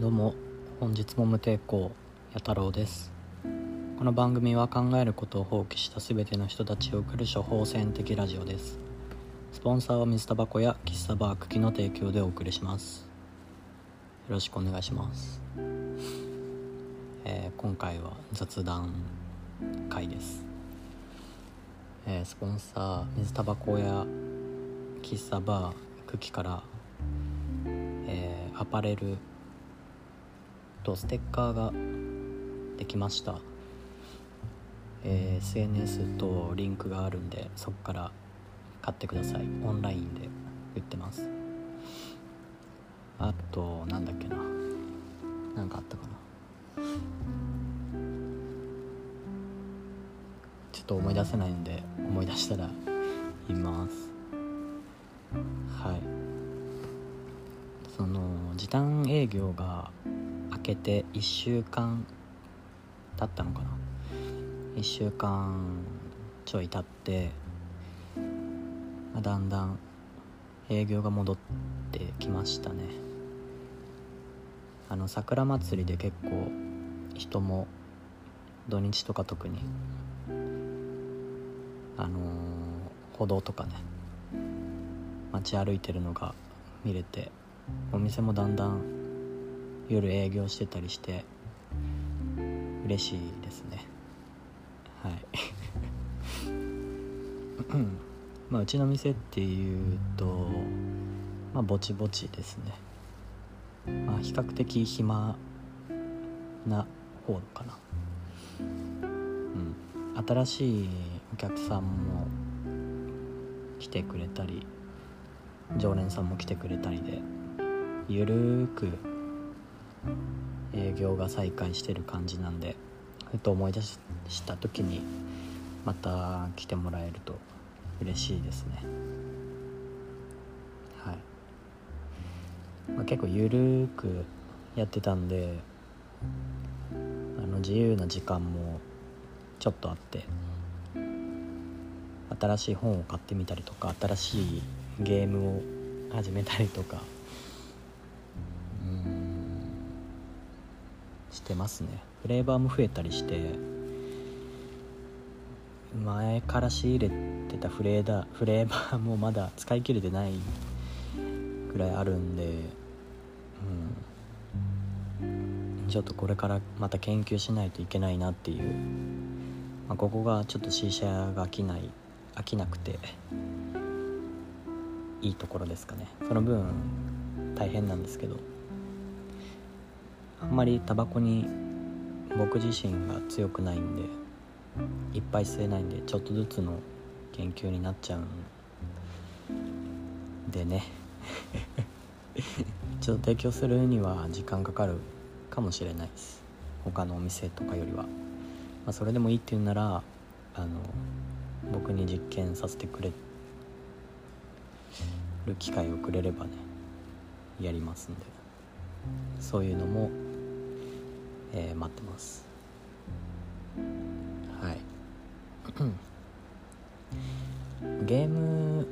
どうも本日も無抵抗や太郎です。この番組は考えることを放棄した全ての人たちを送る処方箋的ラジオです。スポンサーは水タバコや喫茶バー茎の提供でお送りします。よろしくお願いします、えー今回は雑談会です、えースポンサー水タバコや喫茶バー茎からえーアパレルとステッカーができました、えー SNS とリンクがあるんでそこから買ってください。オンラインで売ってます。あとなんだっけな。なんかあったかな。ちょっと思い出せないんで思い出したら言います。はい。その時短営業がけて1週間経ったのかな？1週間ちょい経って、ま、だんだん営業が戻ってきましたね。あの桜祭りで結構人も土日とか特にあのー歩道とかね街歩いてるのが見れてお店もだんだん夜営業してたりして嬉しいですね。はい。まあうちの店っていうとまあぼちぼちですね。まあ比較的暇な方かな。うん。新しいお客さんも来てくれたり常連さんも来てくれたりでゆるく営業が再開してる感じなんでふと思い出した時にまた来てもらえると嬉しいですね。はい、まあ、結構ゆるーくやってたんであの自由な時間もちょっとあって新しい本を買ってみたりとか新しいゲームを始めたりとかしてますね。フレーバーも増えたりして前から仕入れてたフレーダフレーバーもまだ使い切れてないぐらいあるんでうん。ちょっとこれからまた研究しないといけないなっていう、まあ、ここがちょっと C 社が飽きない飽きなくていいところですかね。その分大変なんですけど。あんまりタバコに僕自身が強くないんでいっぱい吸えないんでちょっとずつの研究になっちゃうんでね。ちょっと提供するには時間かかるかもしれないです。他のお店とかよりは、まあ、それでもいいって言うならあの僕に実験させてくれる機会をくれればねやりますんで。そういうのも、えー待ってます。はい。ゲーム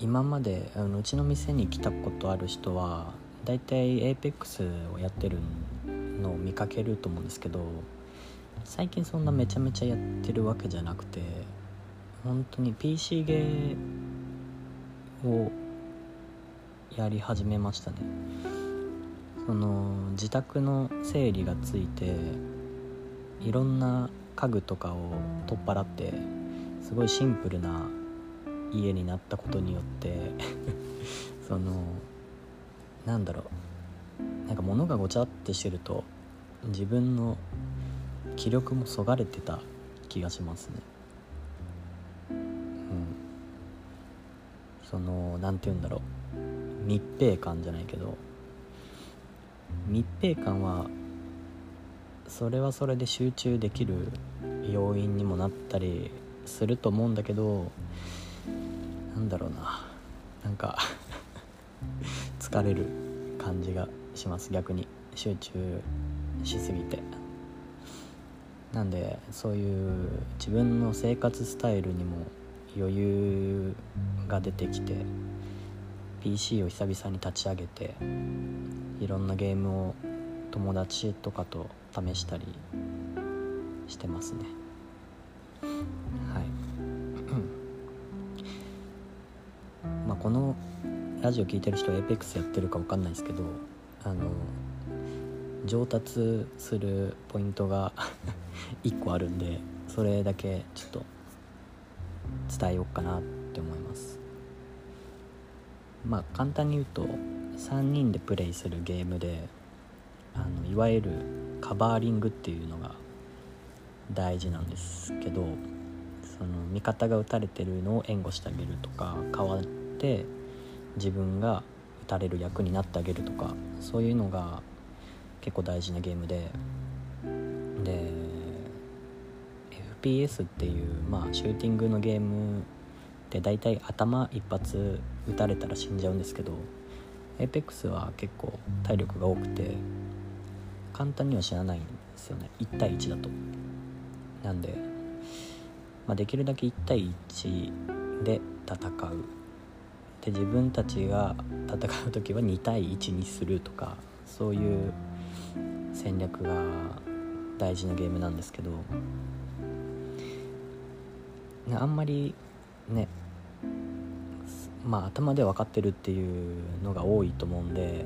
今まであのうちの店に来たことある人はだいたい APEX をやってるのを見かけると思うんですけど最近そんなめちゃめちゃやってるわけじゃなくて本当に PC ゲーをやり始めましたね。その自宅の整理がついていろんな家具とかを取っ払ってすごいシンプルな家になったことによって そのなんだろうなんか物がごちゃってしてると自分の気力もそがれてた気がしますね。うん。その何て言うんだろう。密閉感じゃないけど密閉感はそれはそれで集中できる要因にもなったりすると思うんだけどなんだろうな。なんか 疲れる感じがします。逆に。集中しすぎて。なんでそういう自分の生活スタイルにも余裕が出てきて PC を久々に立ち上げていろんなゲームを友達とかと試したりしてますね。はい。まあこのラジオ聴いてる人は APEX やってるか分かんないですけどあの上達するポイントが 1個あるんでそれだけちょっと伝えようかなって思います。まあ簡単に言うと3人でプレイするゲームであのいわゆるカバーリングっていうのが大事なんですけどその味方が打たれてるのを援護してあげるとか代わって自分が打たれる役になってあげるとかそういうのが結構大事なゲームでで FPS っていう、まあ、シューティングのゲームって大体頭一発撃たれたら死んじゃうんですけど APEX は結構体力が多くて簡単には死なないんですよね。1対1だと。なんで、まあ、できるだけ1対1で戦う。で自分たちが戦う時は2対1にするとかそういう戦略が大事なゲームなんですけどあんまりねまあ頭で分かってるっていうのが多いと思うんで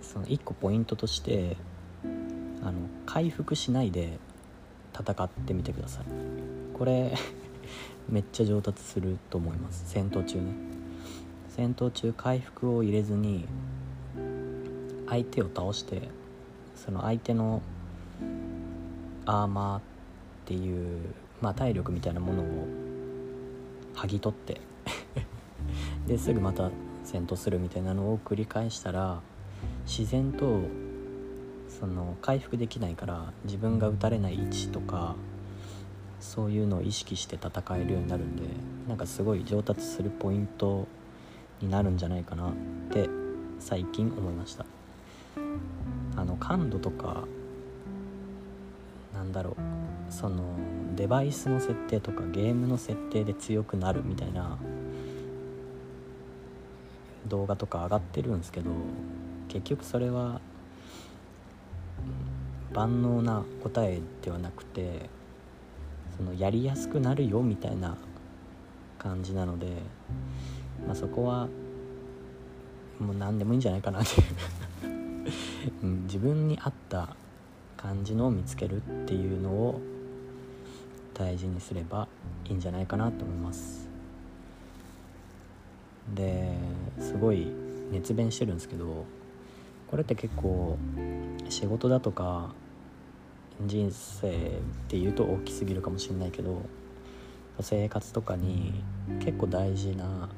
その1個ポイントとしてあの回復しないで戦ってみてください。これ めっちゃ上達すると思います。戦闘中ね。戦闘中回復を入れずに相手を倒してその相手のアーマーっていう、まあ、体力みたいなものを剥ぎ取って。ですぐまた戦闘するみたいなのを繰り返したら自然とその回復できないから自分が打たれない位置とかそういうのを意識して戦えるようになるんでなんかすごい上達するポイントになるんじゃないかなって最近思いました。あの感度とかなんだろうそのデバイスの設定とかゲームの設定で強くなるみたいな動画とか上がってるんですけど結局それは万能な答えではなくてそのやりやすくなるよみたいな感じなので、まあ、そこはもう何でもいいんじゃないかなっていう、自分に合った感じのを見つけるっていうのを大事にすればいいんじゃないかなと思いますですごい熱弁してるんですけどこれって結構仕事だとか人生っていうと大きすぎるかもしれないけど生活とかに結構大事なっ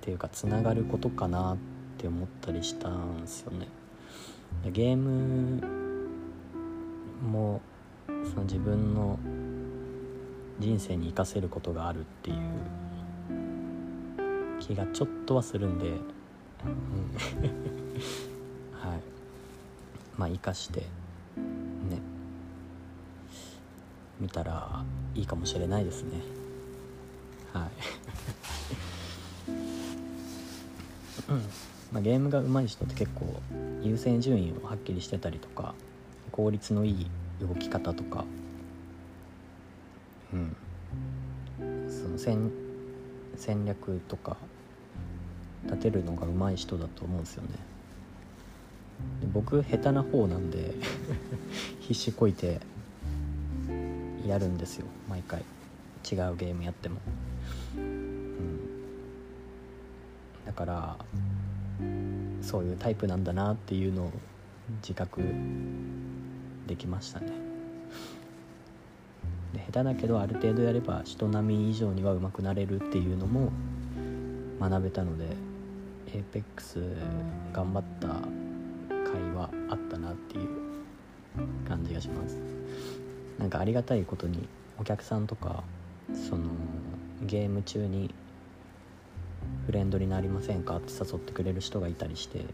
ていうかつながることかなって思ったりしたんですよね。ゲームもその自分の人生に生かせることがあるっていう気がちょっとはするんで、うん、はい。まあ生かしてね。見たらいいかもしれないですね。はい。う んまあ、ゲームが上手い人って結構優先順位をはっきりしてたりとか効率のいい動き方とか。うん。その戦戦略とか。立てるのが上手い人だと思うんですよね。で僕下手な方なんで 必死こいてやるんですよ。毎回。違うゲームやっても、うん、だからそういうタイプなんだなっていうのを自覚できましたね。で下手だけどある程度やれば人並み以上には上手くなれるっていうのも学べたので APEX 頑張った甲斐はあったなっていう感じがします。なんかありがたいことにお客さんとかそのゲーム中にフレンドになりませんかって誘ってくれる人がいたりして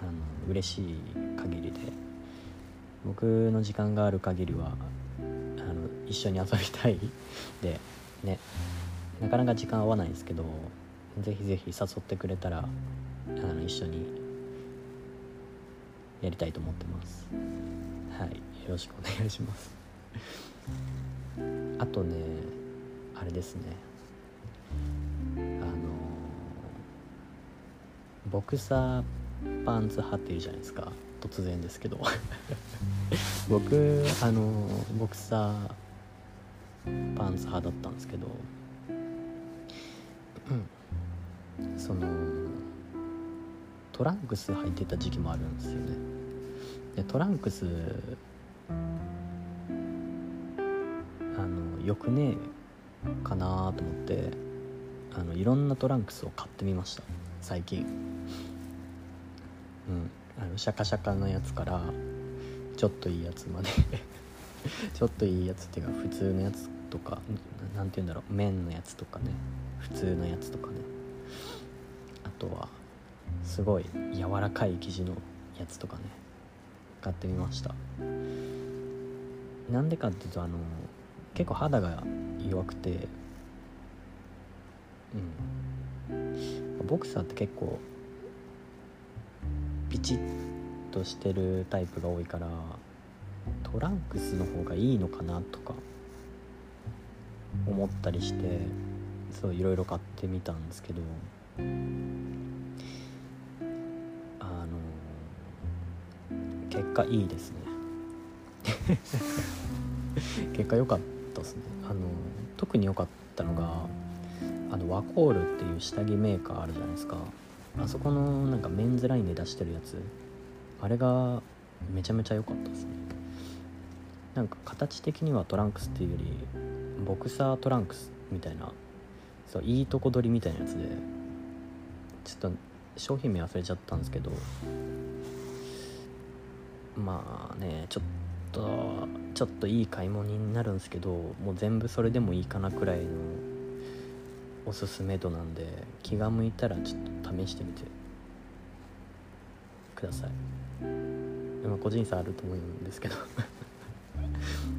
あの嬉しい限りで。僕の時間がある限りはあの一緒に遊びたい。でねなかなか時間合わないんですけどぜひぜひ誘ってくれたらあの一緒にやりたいと思ってます。はいよろしくお願いします。あとねあれですね。あのボクサーパンツ派っていうじゃないですか。突然ですけど。僕あのボクサーパンツ派だったんですけど。うん。そのトランクス履いてた時期もあるんですよね。でトランクスあのよくねかなと思ってあのいろんなトランクスを買ってみました。最近。うんシャカシャカのやつからちょっといいやつまで。ちょっといいやつっていうか普通のやつとか何て言うんだろう綿のやつとかね。普通のやつとかね。あとはすごい柔らかい生地のやつとかね。買ってみました。なんでかっていうとあの結構肌が弱くてうん。ボクサーって結構ピチッとしてるタイプが多いからトランクスの方がいいのかなとか思ったりしてそういろいろ買ってみたんですけどあの結果いいですね。結果良かったですね。あの特に良かったのがあのワコールっていう下着メーカーあるじゃないですか。あそこのなんかメンズラインで出してるやつ。あれがめちゃめちゃ良かったですね。なんか形的にはトランクスっていうよりボクサートランクスみたいなそういいとこ取りみたいなやつでちょっと商品名忘れちゃったんですけどまあねちょっとちょっといい買い物になるんですけどもう全部それでもいいかなくらいのおすすめ度なんで気が向いたらちょっと試してみてください。まあ個人差あると思うんですけど。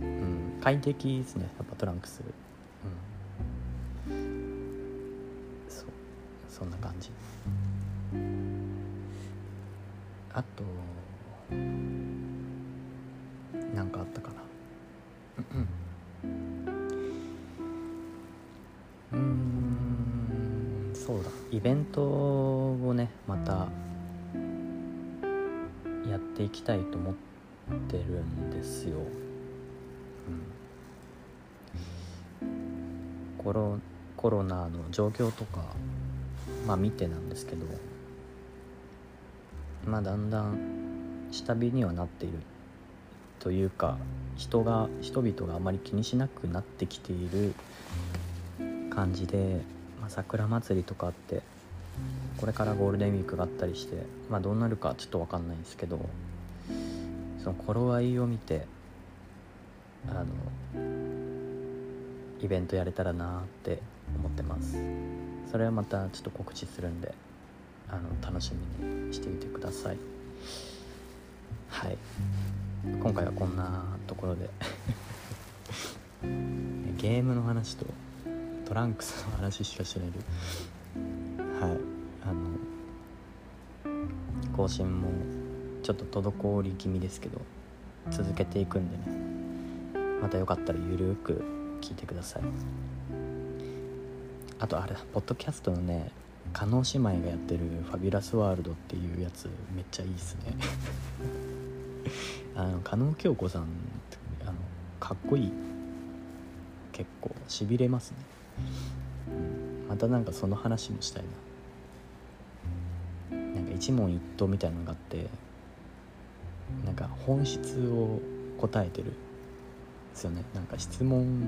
うん快適ですねやっぱトランクス。うん。そうそんな感じ。あと何かあったかな。うんそうだ。イベントをねまたていきたいと思ってるんですよ、うん、コロコロナの状況とかまあ見てなんですけどまあだんだん下火にはなっているというか人が人々があまり気にしなくなってきている感じで、まあ、桜祭りとかあってこれからゴールデンウィークがあったりして、まあ、どうなるかちょっと分かんないんですけどその頃合いを見てあのイベントやれたらなって思ってます。それはまたちょっと告知するんであの楽しみにしてみてください。はい。今回はこんなところで。ゲームの話とトランクスの話しかしないで。はい。更新もちょっと滞り気味ですけど続けていくんでね。またよかったらゆるく聞いてください。あとあれポッドキャストのね加納姉妹がやってる「ファビュラスワールド」っていうやつめっちゃいいっすね。あの加納京子さんあのかっこいい。結構しびれますね、うん、またなんかその話もしたいな。一問一答みたいなのがあってなんか本質を答えてるですよね。なんか質問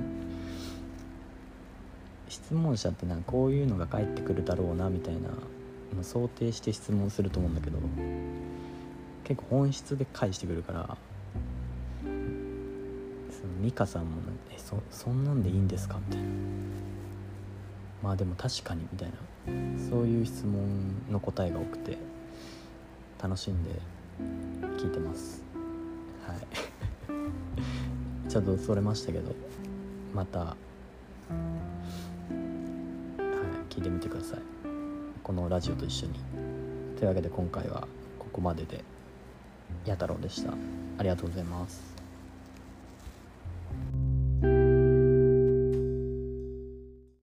質問者ってなんかこういうのが返ってくるだろうなみたいなの想定して質問すると思うんだけど結構本質で返してくるからその美香さんも「えそそんなんでいいんですか?」みたいなまあでも確かにみたいな。そういう質問の答えが多くて。楽しんで聞いてます。はい。ちょっとそれましたけどまたはい聞いてみてください。このラジオと一緒に。というわけで今回はここまでで弥太郎でした。ありがとうございます。